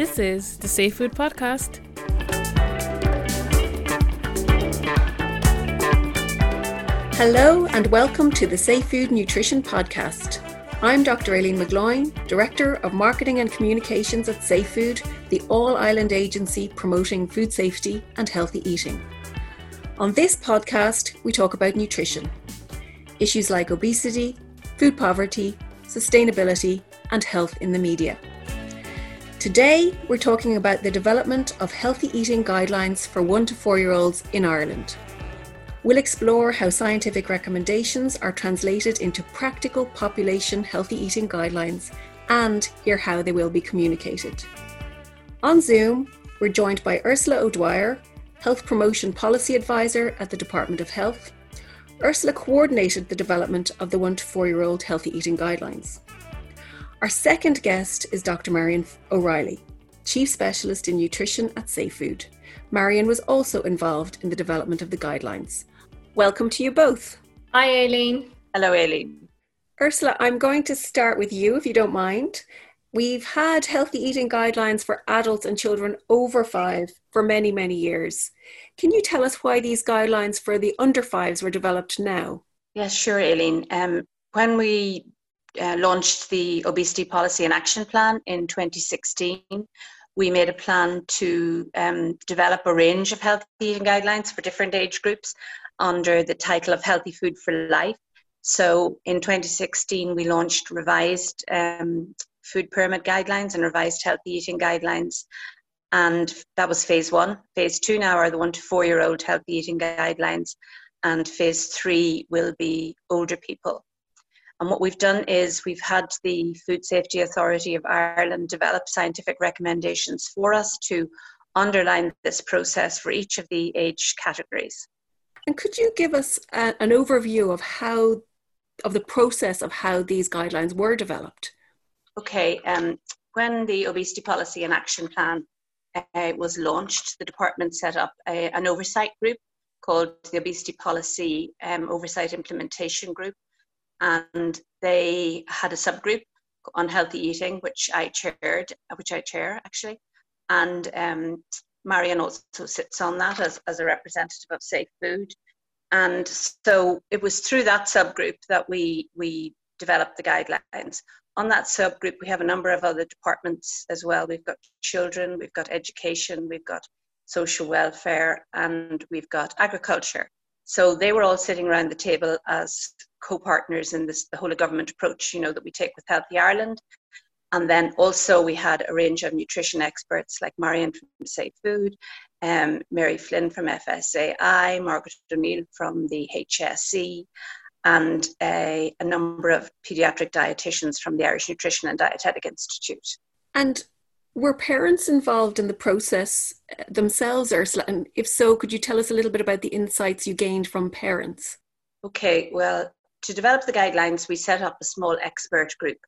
This is the Safe Food Podcast. Hello, and welcome to the Safe Food Nutrition Podcast. I'm Dr. Aileen McGloin, Director of Marketing and Communications at Safe Food, the all island agency promoting food safety and healthy eating. On this podcast, we talk about nutrition, issues like obesity, food poverty, sustainability, and health in the media. Today, we're talking about the development of healthy eating guidelines for one to four year olds in Ireland. We'll explore how scientific recommendations are translated into practical population healthy eating guidelines and hear how they will be communicated. On Zoom, we're joined by Ursula O'Dwyer, Health Promotion Policy Advisor at the Department of Health. Ursula coordinated the development of the one to four year old healthy eating guidelines. Our second guest is Dr. Marian O'Reilly, Chief Specialist in Nutrition at Safe Food. Marian was also involved in the development of the guidelines. Welcome to you both. Hi, Aileen. Hello, Aileen. Ursula, I'm going to start with you if you don't mind. We've had healthy eating guidelines for adults and children over five for many, many years. Can you tell us why these guidelines for the under fives were developed now? Yes, sure, Aileen. Um, when we uh, launched the Obesity Policy and Action Plan in 2016. We made a plan to um, develop a range of healthy eating guidelines for different age groups under the title of Healthy Food for Life. So in 2016, we launched revised um, food pyramid guidelines and revised healthy eating guidelines. And that was phase one. Phase two now are the one to four year old healthy eating guidelines. And phase three will be older people. And what we've done is we've had the Food Safety Authority of Ireland develop scientific recommendations for us to underline this process for each of the age categories. And could you give us a, an overview of how, of the process of how these guidelines were developed? Okay, um, when the Obesity Policy and Action Plan uh, was launched, the department set up a, an oversight group called the Obesity Policy um, Oversight Implementation Group and they had a subgroup on healthy eating, which I chaired, which I chair actually, and um, Marian also sits on that as, as a representative of Safe Food. And so it was through that subgroup that we we developed the guidelines. On that subgroup, we have a number of other departments as well. We've got children, we've got education, we've got social welfare, and we've got agriculture. So they were all sitting around the table as co-partners in this the whole of government approach, you know, that we take with Healthy Ireland. And then also we had a range of nutrition experts like Marian from Safe Food, um, Mary Flynn from FSAI, Margaret O'Neill from the HSE, and a, a number of paediatric dietitians from the Irish Nutrition and Dietetic Institute. And were parents involved in the process uh, themselves, Ursula? And if so, could you tell us a little bit about the insights you gained from parents? Okay, well, to develop the guidelines, we set up a small expert group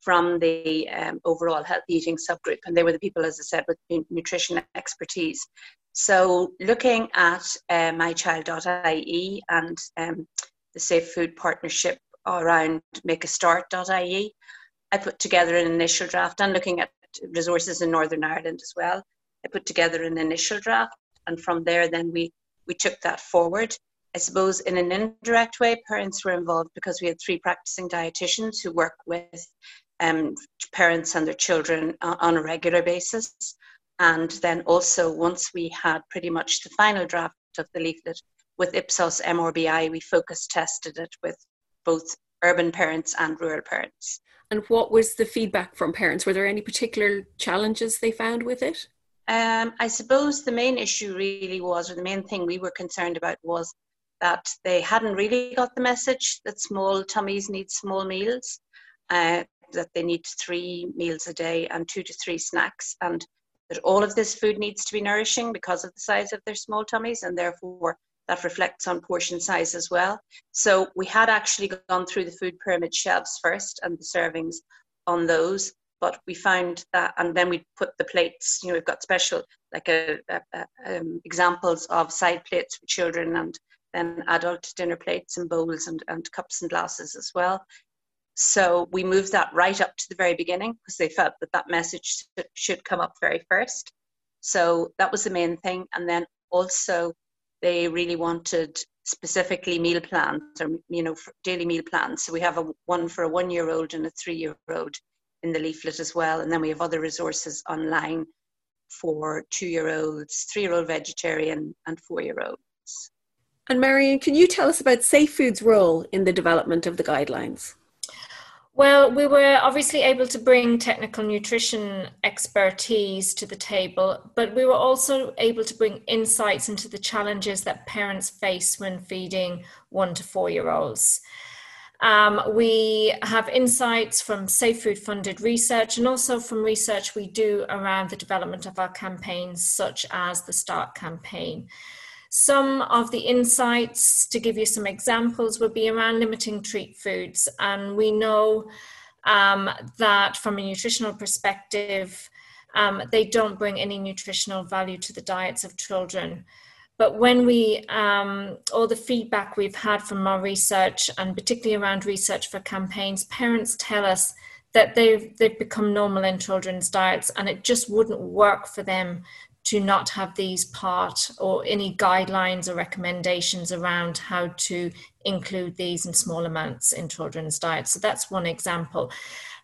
from the um, overall health eating subgroup, and they were the people, as I said, with nutrition expertise. So, looking at uh, mychild.ie and um, the Safe Food Partnership around makeastart.ie, I put together an initial draft and looking at resources in Northern Ireland as well. I put together an initial draft, and from there, then we we took that forward. I suppose in an indirect way, parents were involved because we had three practicing dietitians who work with um, parents and their children on a regular basis. And then also, once we had pretty much the final draft of the leaflet with Ipsos MRBI, we focus tested it with both urban parents and rural parents. And what was the feedback from parents? Were there any particular challenges they found with it? Um, I suppose the main issue really was, or the main thing we were concerned about was that they hadn't really got the message that small tummies need small meals, uh, that they need three meals a day and two to three snacks, and that all of this food needs to be nourishing because of the size of their small tummies, and therefore that reflects on portion size as well. So we had actually gone through the food pyramid shelves first and the servings on those, but we found that, and then we put the plates. You know, we've got special like a, a, a um, examples of side plates for children and then adult dinner plates and bowls and, and cups and glasses as well. So we moved that right up to the very beginning because they felt that that message should come up very first. So that was the main thing. And then also they really wanted specifically meal plans or you know daily meal plans. So we have a one for a one-year-old and a three-year-old in the leaflet as well, and then we have other resources online for two-year-olds, three-year-old vegetarian, and four-year-olds. And Marian, can you tell us about Safe Food's role in the development of the guidelines? Well, we were obviously able to bring technical nutrition expertise to the table, but we were also able to bring insights into the challenges that parents face when feeding one to four year olds. Um, we have insights from Safe Food funded research and also from research we do around the development of our campaigns, such as the START campaign. Some of the insights, to give you some examples, would be around limiting treat foods. And we know um, that from a nutritional perspective, um, they don't bring any nutritional value to the diets of children. But when we, um, all the feedback we've had from our research, and particularly around research for campaigns, parents tell us that they've, they've become normal in children's diets and it just wouldn't work for them to not have these part or any guidelines or recommendations around how to include these in small amounts in children's diets. So that's one example.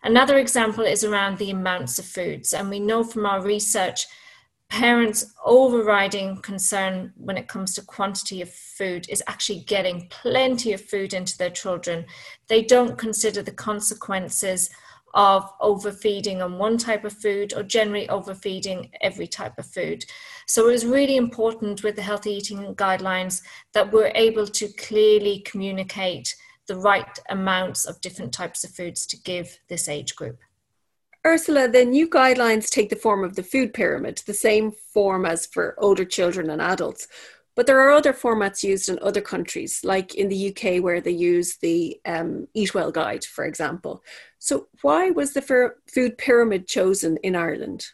Another example is around the amounts of foods. And we know from our research, parents' overriding concern when it comes to quantity of food is actually getting plenty of food into their children. They don't consider the consequences of overfeeding on one type of food or generally overfeeding every type of food. So it was really important with the healthy eating guidelines that we're able to clearly communicate the right amounts of different types of foods to give this age group. Ursula, the new guidelines take the form of the food pyramid, the same form as for older children and adults. But there are other formats used in other countries, like in the UK, where they use the um, Eat Well Guide, for example. So, why was the food pyramid chosen in Ireland?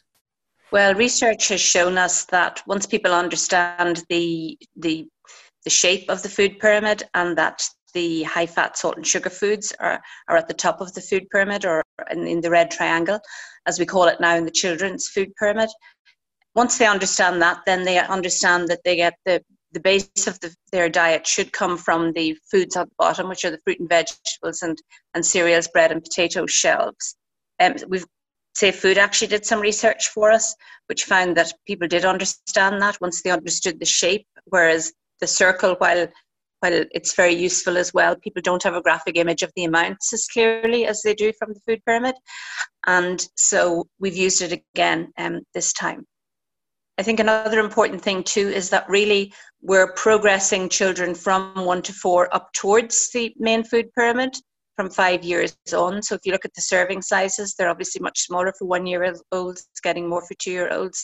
Well, research has shown us that once people understand the the the shape of the food pyramid and that the high fat, salt, and sugar foods are, are at the top of the food pyramid or in, in the red triangle, as we call it now in the children's food pyramid. Once they understand that, then they understand that they get the the base of the, their diet should come from the foods at the bottom, which are the fruit and vegetables and, and cereals, bread and potato shelves. Um, we've Safe Food actually did some research for us, which found that people did understand that once they understood the shape, whereas the circle, while while it's very useful as well, people don't have a graphic image of the amounts as clearly as they do from the food pyramid. And so we've used it again um, this time. I think another important thing too is that really we're progressing children from one to four up towards the main food pyramid from five years on. So if you look at the serving sizes, they're obviously much smaller for one year olds, getting more for two year olds,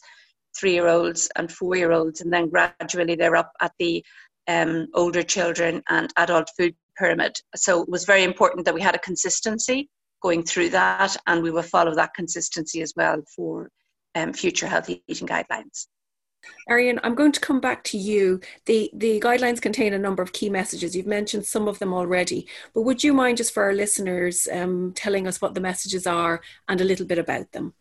three year olds, and four year olds. And then gradually they're up at the um, older children and adult food pyramid. So it was very important that we had a consistency going through that, and we will follow that consistency as well for um, future healthy eating guidelines. Marian, I'm going to come back to you. The the guidelines contain a number of key messages. You've mentioned some of them already, but would you mind just for our listeners um, telling us what the messages are and a little bit about them?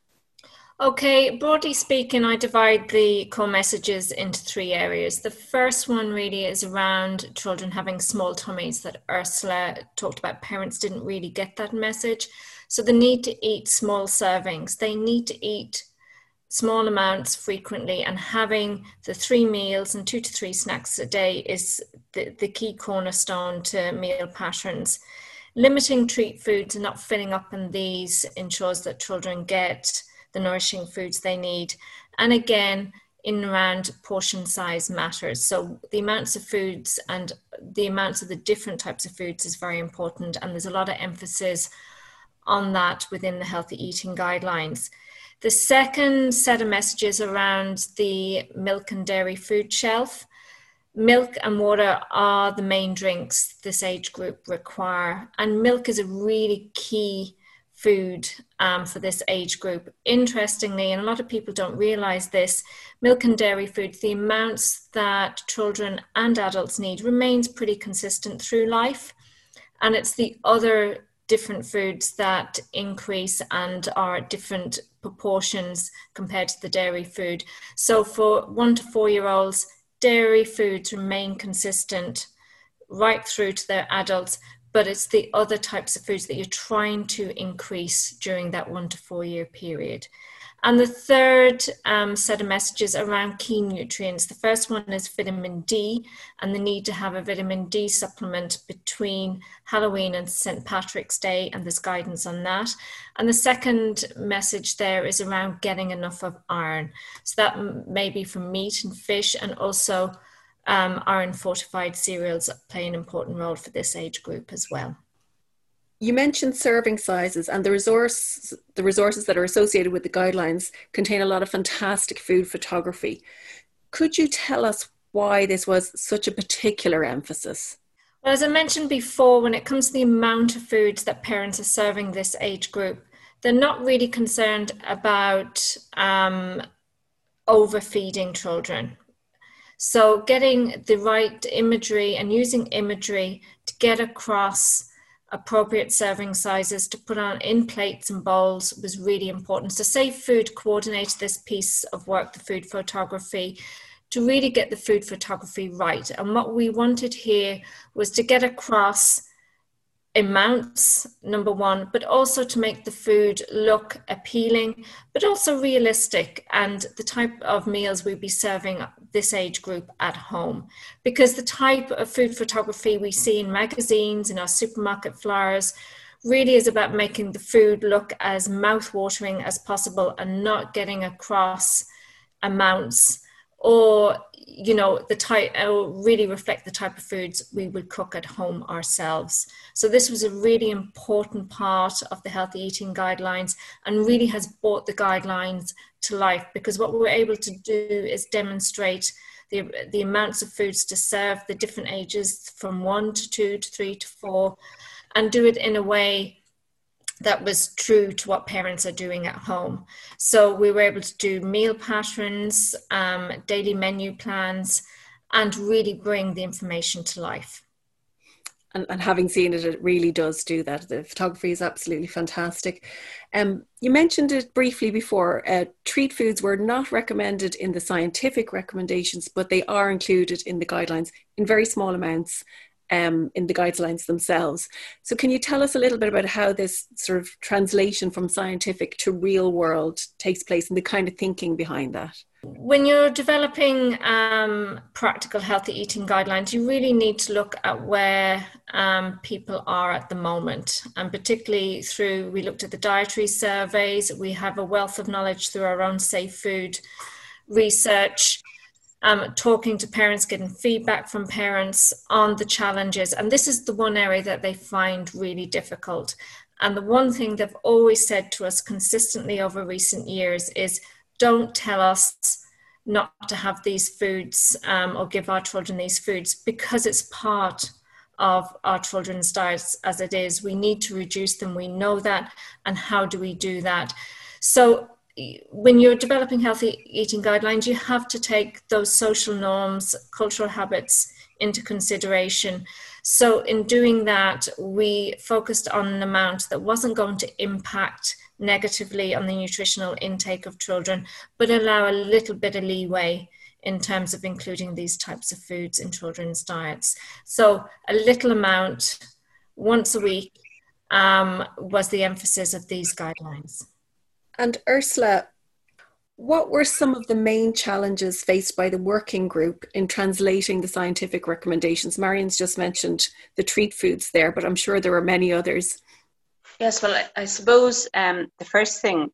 Okay, broadly speaking, I divide the core messages into three areas. The first one really is around children having small tummies that Ursula talked about. Parents didn't really get that message. So the need to eat small servings. They need to eat small amounts frequently and having the three meals and two to three snacks a day is the, the key cornerstone to meal patterns. Limiting treat foods and not filling up on these ensures that children get the nourishing foods they need. And again, in around portion size matters. So the amounts of foods and the amounts of the different types of foods is very important. And there's a lot of emphasis on that within the healthy eating guidelines. The second set of messages around the milk and dairy food shelf. Milk and water are the main drinks this age group require, and milk is a really key food um, for this age group. Interestingly, and a lot of people don't realize this, milk and dairy foods, the amounts that children and adults need remains pretty consistent through life. And it's the other different foods that increase and are at different proportions compared to the dairy food. So for one to four year olds, dairy foods remain consistent right through to their adults, but it's the other types of foods that you're trying to increase during that one to four year period. And the third um, set of messages around key nutrients. The first one is vitamin D and the need to have a vitamin D supplement between Halloween and St. Patrick's Day, and there's guidance on that. And the second message there is around getting enough of iron. So that may be from meat and fish, and also um, iron fortified cereals play an important role for this age group as well. You mentioned serving sizes and the resource the resources that are associated with the guidelines contain a lot of fantastic food photography. Could you tell us why this was such a particular emphasis? Well, as I mentioned before, when it comes to the amount of foods that parents are serving this age group, they're not really concerned about um, overfeeding children. So, getting the right imagery and using imagery to get across appropriate serving sizes to put on in plates and bowls was really important. So Safe Food coordinated this piece of work, the food photography, to really get the food photography right. And what we wanted here was to get across amounts, number one, but also to make the food look appealing, but also realistic and the type of meals we'd be serving this age group at home. Because the type of food photography we see in magazines, in our supermarket flyers, really is about making the food look as mouth-watering as possible and not getting across amounts or you know the type or really reflect the type of foods we would cook at home ourselves so this was a really important part of the healthy eating guidelines and really has brought the guidelines to life because what we were able to do is demonstrate the, the amounts of foods to serve the different ages from one to two to three to four and do it in a way that was true to what parents are doing at home. So we were able to do meal patterns, um, daily menu plans, and really bring the information to life. And, and, having seen it, it really does do that. The photography is absolutely fantastic. Um, you mentioned it briefly before. Uh, treat foods were not recommended in the scientific recommendations, but they are included in the guidelines in very small amounts um, in the guidelines themselves. So, can you tell us a little bit about how this sort of translation from scientific to real world takes place and the kind of thinking behind that? When you're developing um, practical healthy eating guidelines, you really need to look at where um, people are at the moment. And particularly through, we looked at the dietary surveys, we have a wealth of knowledge through our own safe food research um, talking to parents, getting feedback from parents on the challenges. And this is the one area that they find really difficult. And the one thing they've always said to us consistently over recent years is don't tell us not to have these foods um, or give our children these foods because it's part of our children's diets as it is. We need to reduce them. We know that. And how do we do that? So when you're developing healthy eating guidelines, you have to take those social norms, cultural habits into consideration. So, in doing that, we focused on an amount that wasn't going to impact negatively on the nutritional intake of children, but allow a little bit of leeway in terms of including these types of foods in children's diets. So, a little amount once a week um, was the emphasis of these guidelines. And Ursula, what were some of the main challenges faced by the working group in translating the scientific recommendations? Marian's just mentioned the treat foods there, but I'm sure there were many others. Yes, well, I, I suppose um, the first thing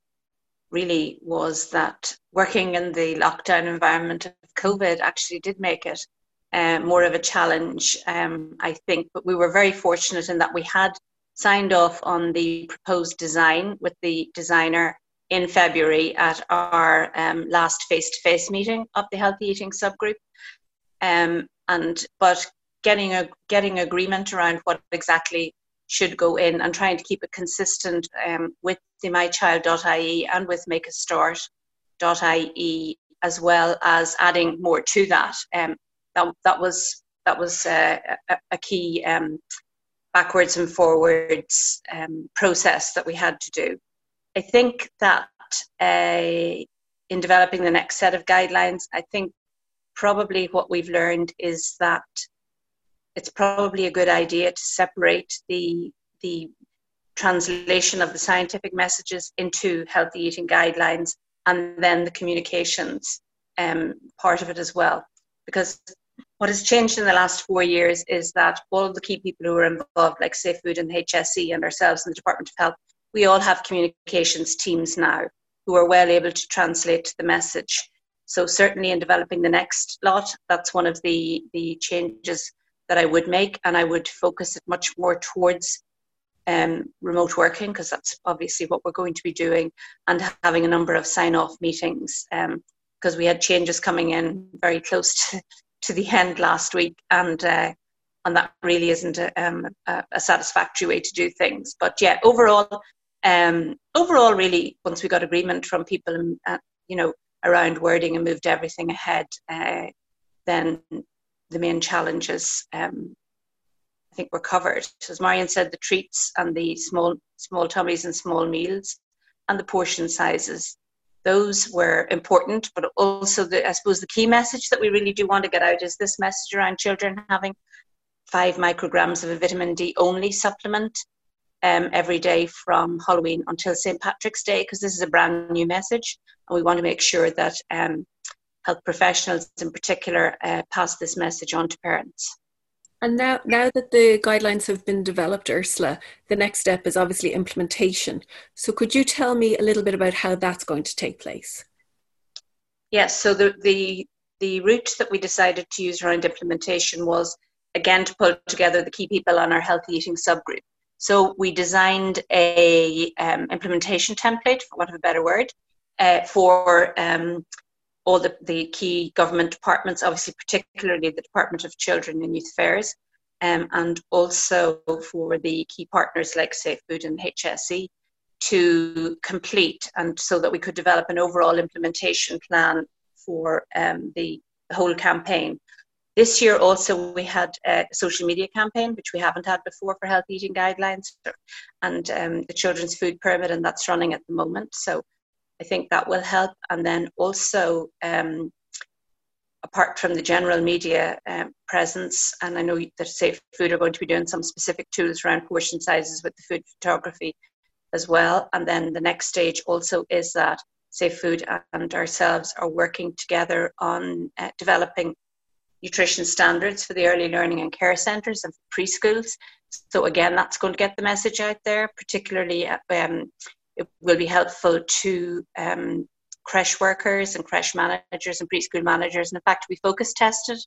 really was that working in the lockdown environment of COVID actually did make it uh, more of a challenge, um, I think. But we were very fortunate in that we had signed off on the proposed design with the designer in February at our um, last face-to-face meeting of the healthy eating subgroup. Um, and but getting a getting agreement around what exactly should go in and trying to keep it consistent um, with the mychild.ie and with make a start.ie as well as adding more to that. Um, that that was that was uh, a, a, key um, backwards and forwards um, process that we had to do. I think that uh, in developing the next set of guidelines, I think probably what we've learned is that it's probably a good idea to separate the the translation of the scientific messages into healthy eating guidelines and then the communications um, part of it as well. Because what has changed in the last four years is that all of the key people who are involved, like Safe Food and HSE and ourselves in the Department of Health, we all have communications teams now who are well able to translate the message. So certainly in developing the next lot, that's one of the, the changes that I would make, and I would focus it much more towards um, remote working because that's obviously what we're going to be doing, and having a number of sign-off meetings because um, we had changes coming in very close to, to the end last week, and uh, and that really isn't a, um, a, satisfactory way to do things. But yeah, overall, um, overall, really, once we got agreement from people, uh, you know, around wording and moved everything ahead, uh, then the main challenges um, I think were covered. As Marian said, the treats and the small small tummies and small meals and the portion sizes, those were important. But also, the, I suppose the key message that we really do want to get out is this message around children having five micrograms of a vitamin D only supplement um, every day from Halloween until St. Patrick's Day, because this is a brand new message, and we want to make sure that um, health professionals in particular uh, pass this message on to parents. And now, now that the guidelines have been developed, Ursula, the next step is obviously implementation. So, could you tell me a little bit about how that's going to take place? Yes. So the the the route that we decided to use around implementation was again to pull together the key people on our healthy eating subgroup. So we designed a um, implementation template, for want of a better word, uh, for um, all the, the key government departments, obviously particularly the Department of Children and Youth Affairs, um, and also for the key partners like Safe Food and HSE to complete and so that we could develop an overall implementation plan for um, the, the whole campaign. This year also we had a social media campaign, which we haven't had before for health eating guidelines and um, the children's food pyramid, and that's running at the moment. So I think that will help. And then also, um, apart from the general media um, presence, and I know that Safe Food are going to be doing some specific tools around portion sizes with the food photography as well. And then the next stage also is that Safe Food and ourselves are working together on uh, developing nutrition standards for the early learning and care centres and preschools. So again, that's going to get the message out there, particularly um, it will be helpful to um, creche workers and creche managers and preschool managers. And in fact, we focus tested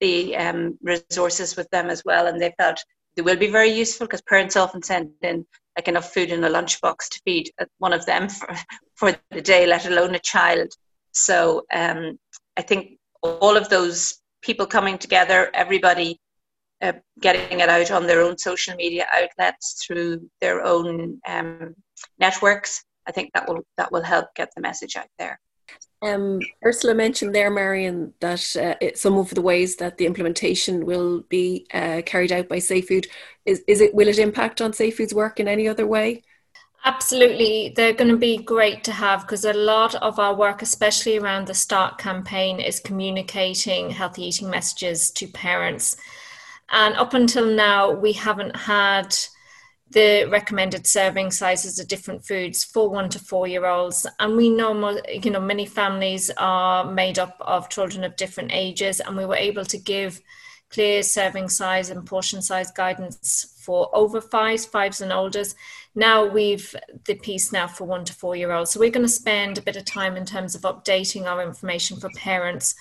the um, resources with them as well, and they felt they will be very useful because parents often send in like enough food in a lunchbox to feed one of them for, for the day, let alone a child. So um, I think all of those people coming together, everybody uh, getting it out on their own social media outlets through their own um, networks. I think that will that will help get the message out there. Um, Ursula mentioned there, Marian, that uh, it, some of the ways that the implementation will be uh, carried out by Safe Food is, is it will it impact on Safe Food's work in any other way? Absolutely, they're going to be great to have because a lot of our work, especially around the Start campaign, is communicating healthy eating messages to parents. And up until now, we haven't had the recommended serving sizes of different foods for one to four year olds. And we know you know many families are made up of children of different ages and we were able to give clear serving size and portion size guidance for over fives fives and olders now we've the piece now for one to four year olds so we're going to spend a bit of time in terms of updating our information for parents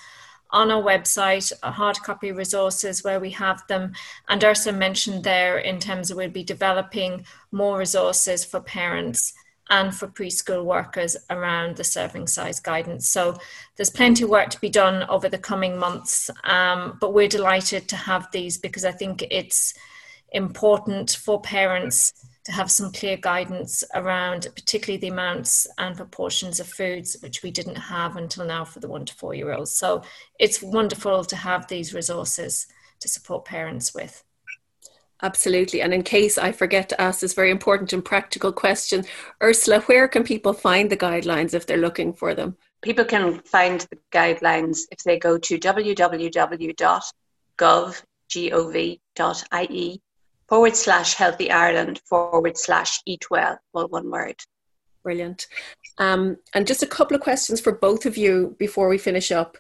on our website, hard copy resources where we have them. And Ursula mentioned there in terms of we'll be developing more resources for parents and for preschool workers around the serving size guidance. So there's plenty of work to be done over the coming months, um, but we're delighted to have these because I think it's important for parents to have some clear guidance around particularly the amounts and proportions of foods which we didn't have until now for the one to four year olds so it's wonderful to have these resources to support parents with Absolutely. And in case I forget to ask this very important and practical question, Ursula, where can people find the guidelines if they're looking for them? People can find the guidelines if they go to www.gov.ie forward slash healthy Ireland forward slash Eat Well, all one word. Brilliant. Um, and just a couple of questions for both of you before we finish up.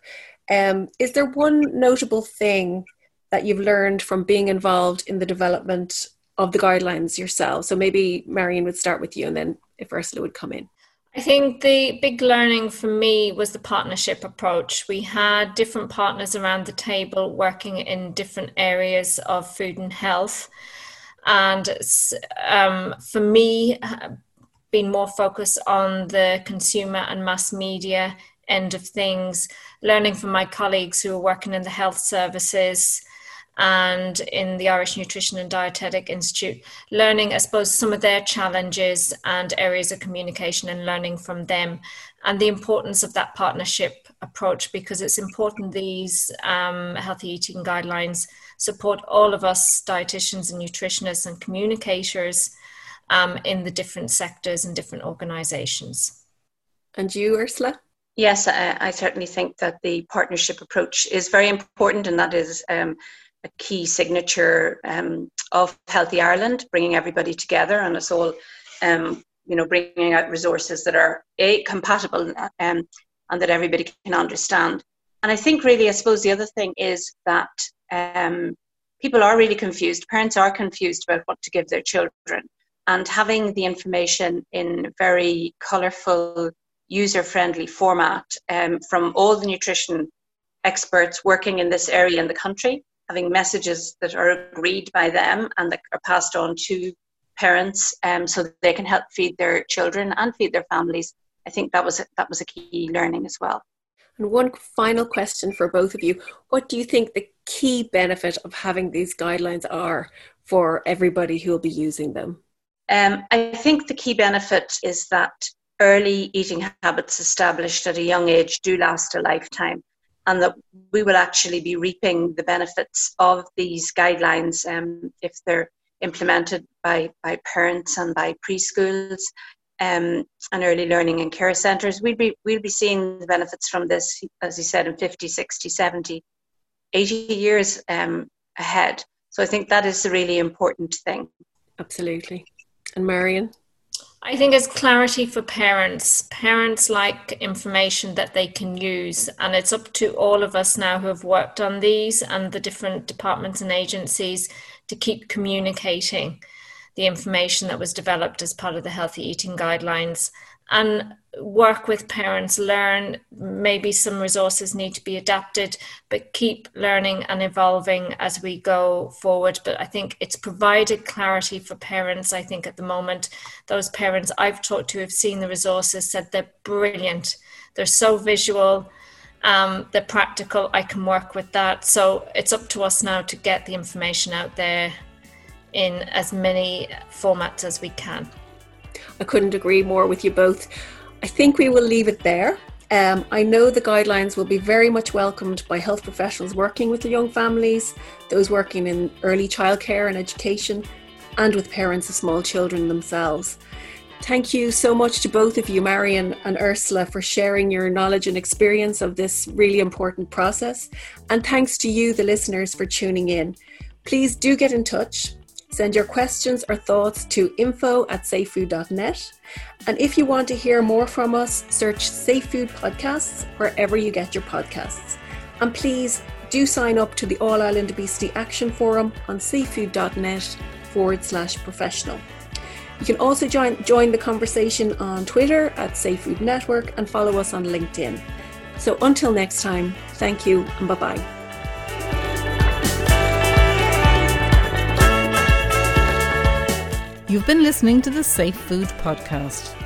Um, is there one notable thing that you've learned from being involved in the development of the guidelines yourself? So maybe Marian would start with you and then if Ursula would come in. I think the big learning for me was the partnership approach. We had different partners around the table working in different areas of food and health. And um, for me, being more focused on the consumer and mass media end of things, learning from my colleagues who are working in the health services, and in the Irish Nutrition and Dietetic Institute, learning, I suppose, some of their challenges and areas of communication and learning from them, and the importance of that partnership approach because it's important these um, healthy eating guidelines support all of us dietitians and nutritionists and communicators um, in the different sectors and different organizations. And you, Ursula? Yes, I, I, certainly think that the partnership approach is very important, and that is um, a key signature um, of Healthy Ireland, bringing everybody together and us all, um, you know, bringing out resources that are a compatible um, and that everybody can understand. And I think really, I suppose the other thing is that um, people are really confused. Parents are confused about what to give their children, and having the information in very colourful, user-friendly format um, from all the nutrition experts working in this area in the country having messages that are agreed by them and that are passed on to parents um, so they can help feed their children and feed their families. I think that was a, that was a key learning as well. And one final question for both of you: What do you think the key benefit of having these guidelines are for everybody who will be using them? Um, I think the key benefit is that early eating habits established at a young age do last a lifetime and that we will actually be reaping the benefits of these guidelines um, if they're implemented by, by parents and by preschools um, and early learning and care centres. We'll be, we'll be seeing the benefits from this, as you said, in 50, 60, 70, 80 years um, ahead. So I think that is a really important thing. Absolutely. And Marian? I think it's clarity for parents. Parents like information that they can use, and it's up to all of us now who have worked on these and the different departments and agencies to keep communicating the information that was developed as part of the healthy eating guidelines and work with parents, learn. Maybe some resources need to be adapted, but keep learning and evolving as we go forward. But I think it's provided clarity for parents. I think at the moment, those parents I've talked to have seen the resources, said they're brilliant. They're so visual. Um, they're practical. I can work with that. So it's up to us now to get the information out there in as many formats as we can. I couldn't agree more with you both. I think we will leave it there. Um, I know the guidelines will be very much welcomed by health professionals working with the young families, those working in early childcare and education, and with parents of small children themselves. Thank you so much to both of you, Marian and Ursula, for sharing your knowledge and experience of this really important process. And thanks to you, the listeners, for tuning in. Please do get in touch. Send your questions or thoughts to info at safefood.net. And if you want to hear more from us, search Safe Food Podcasts wherever you get your podcasts. And please do sign up to the All Ireland Obesity Action Forum on safefood.net forward slash professional. You can also join, join the conversation on Twitter at Safe Food Network and follow us on LinkedIn. So until next time, thank you and bye bye. You've been listening to the Safe Food Podcast.